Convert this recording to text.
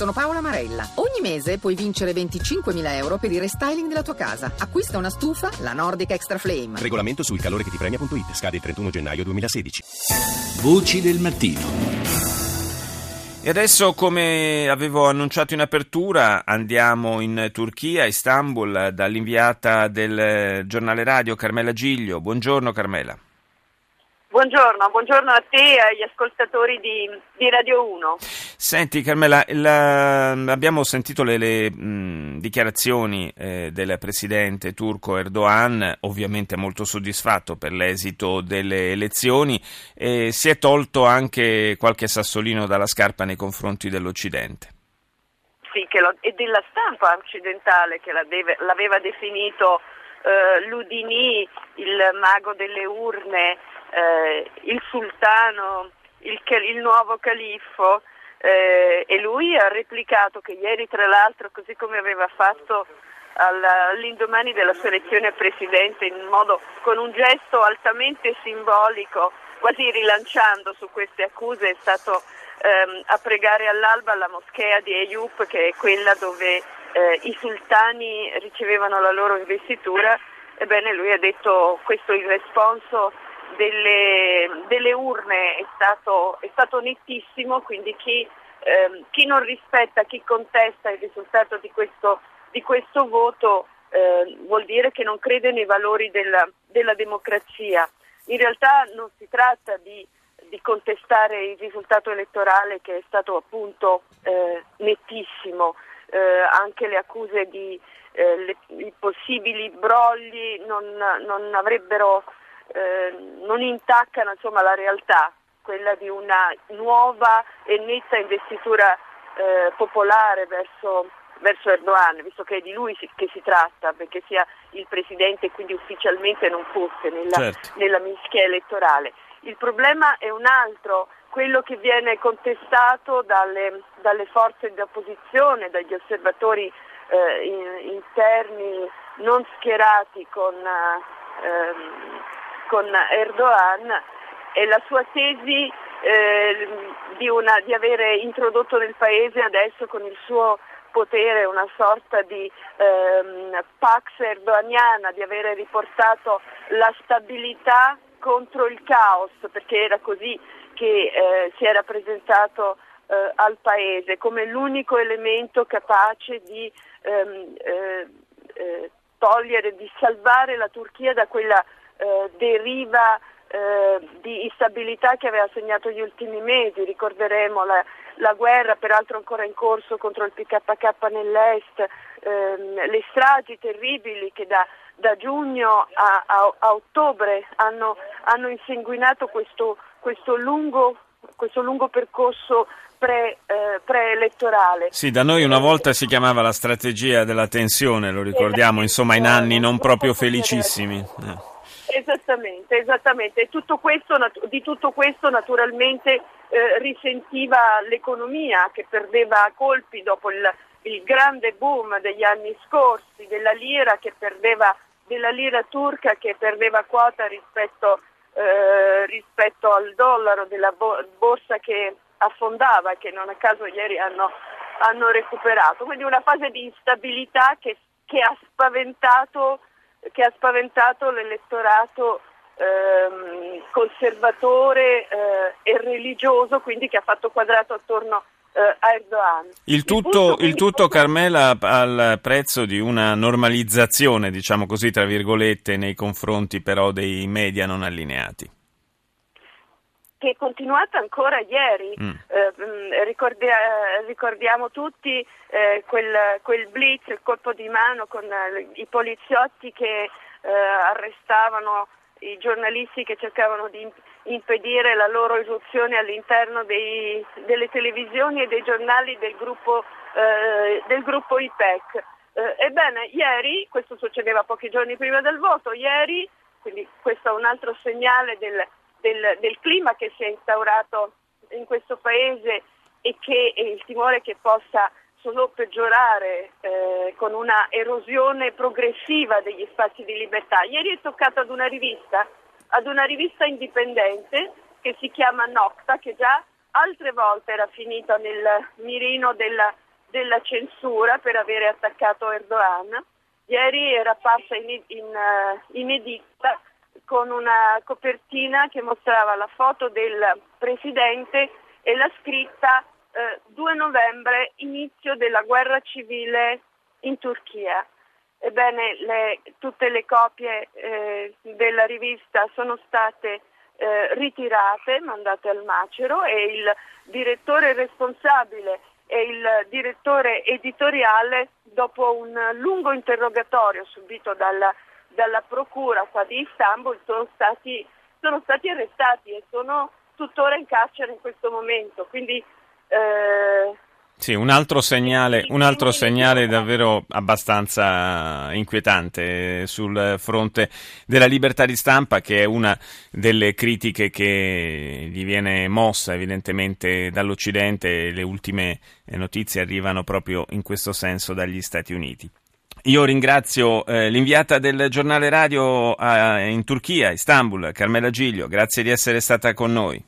Sono Paola Marella. Ogni mese puoi vincere 25.000 euro per il restyling della tua casa. Acquista una stufa, la Nordic Extra Flame. Regolamento sul calore che ti premia.it. Scade il 31 gennaio 2016. Voci del mattino. E adesso, come avevo annunciato in apertura, andiamo in Turchia, Istanbul, dall'inviata del giornale radio Carmela Giglio. Buongiorno Carmela. Buongiorno, buongiorno a te e agli ascoltatori di, di Radio 1. Senti Carmela, la, abbiamo sentito le, le mh, dichiarazioni eh, del presidente turco Erdogan, ovviamente molto soddisfatto per l'esito delle elezioni, e si è tolto anche qualche sassolino dalla scarpa nei confronti dell'Occidente. Sì, lo, e della stampa occidentale che l'aveva definito eh, l'Udini, il mago delle urne, eh, il sultano, il, il nuovo califfo eh, e lui ha replicato che ieri tra l'altro così come aveva fatto all'indomani della sua elezione a presidente in modo, con un gesto altamente simbolico, quasi rilanciando su queste accuse, è stato ehm, a pregare all'alba alla moschea di Eyüp che è quella dove eh, i sultani ricevevano la loro investitura. Ebbene lui ha detto questo il responso delle, delle urne è stato, è stato, nettissimo, quindi chi, ehm, chi, non rispetta, chi contesta il risultato di questo, di questo voto eh, vuol dire che non crede nei valori della, della democrazia. In realtà non si tratta di, di, contestare il risultato elettorale che è stato appunto eh, nettissimo, eh, anche le accuse di eh, le, i possibili brogli non, non avrebbero eh, non intaccano insomma, la realtà, quella di una nuova e netta investitura eh, popolare verso, verso, Erdogan, visto che è di lui che si tratta, perché sia il Presidente e quindi ufficialmente non fosse nella, certo. nella mischia elettorale. Il problema è un altro, quello che viene contestato dalle, dalle forze di opposizione, dagli osservatori eh, in, interni non schierati con, ehm, con Erdogan e la sua tesi eh, di, una, di avere introdotto nel paese adesso con il suo potere una sorta di ehm, pax erdoganiana, di avere riportato la stabilità contro il caos, perché era così che eh, si era presentato eh, al paese come l'unico elemento capace di ehm, eh, eh togliere, di salvare la Turchia da quella eh, deriva eh, di instabilità che aveva segnato gli ultimi mesi, ricorderemo la, la, guerra peraltro ancora in corso contro il PKK nell'est, ehm, le stragi terribili che da, da giugno a, a, a ottobre hanno, hanno, insanguinato questo, questo lungo questo lungo percorso pre, eh, preelettorale. Sì, da noi una volta si chiamava la strategia della tensione, lo ricordiamo, insomma in anni non proprio felicissimi. Eh. Esattamente, esattamente. Tutto questo, di tutto questo naturalmente eh, risentiva l'economia che perdeva colpi dopo il, il, grande boom degli anni scorsi, della lira, perdeva, della lira turca che perdeva quota rispetto, eh, rispetto al dollaro, della borsa che affondava che non a caso ieri hanno, hanno recuperato. Quindi una fase di instabilità che, che ha spaventato che ha spaventato l'elettorato ehm, conservatore eh, e religioso, quindi che ha fatto quadrato attorno eh, a Erdogan. Il tutto, il, tutto Carmela, al prezzo di una normalizzazione, diciamo così, tra virgolette, nei confronti però dei media non allineati che è continuata ancora ieri. Mm. Eh, mm, ricordia, ricordiamo tutti eh, quel, quel, blitz, il colpo di mano con eh, i poliziotti che eh, arrestavano i giornalisti che cercavano di impedire la loro irruzione all'interno dei, delle televisioni e dei giornali del gruppo, eh, del gruppo IPEC. Eh, ebbene, ieri, questo succedeva pochi giorni prima del voto, ieri, quindi questo è un altro segnale del, del, del clima che si è instaurato in questo paese e che e il timore che possa solo peggiorare eh, con una erosione progressiva degli spazi di libertà. Ieri è toccato ad una rivista, ad una rivista indipendente che si chiama Nocta, che già altre volte era finita nel mirino della, della censura per avere attaccato Erdogan. Ieri era apparsa in, in, uh, in editta con una copertina che mostrava la foto del presidente e la scritta eh, 2 novembre, inizio della guerra civile in Turchia. Ebbene, le, tutte le copie eh, della rivista sono state eh, ritirate, mandate al macero e il direttore responsabile e il direttore editoriale, dopo un lungo interrogatorio subito dalla, dalla procura qua di Istanbul, sono stati, sono stati arrestati e sono tuttora in carcere in questo momento. Quindi eh, sì, un altro, segnale, un altro segnale davvero abbastanza inquietante sul fronte della libertà di stampa, che è una delle critiche che gli viene mossa evidentemente dall'Occidente. Le ultime notizie arrivano proprio in questo senso dagli Stati Uniti. Io ringrazio eh, l'inviata del giornale radio eh, in Turchia, Istanbul, Carmela Giglio, grazie di essere stata con noi.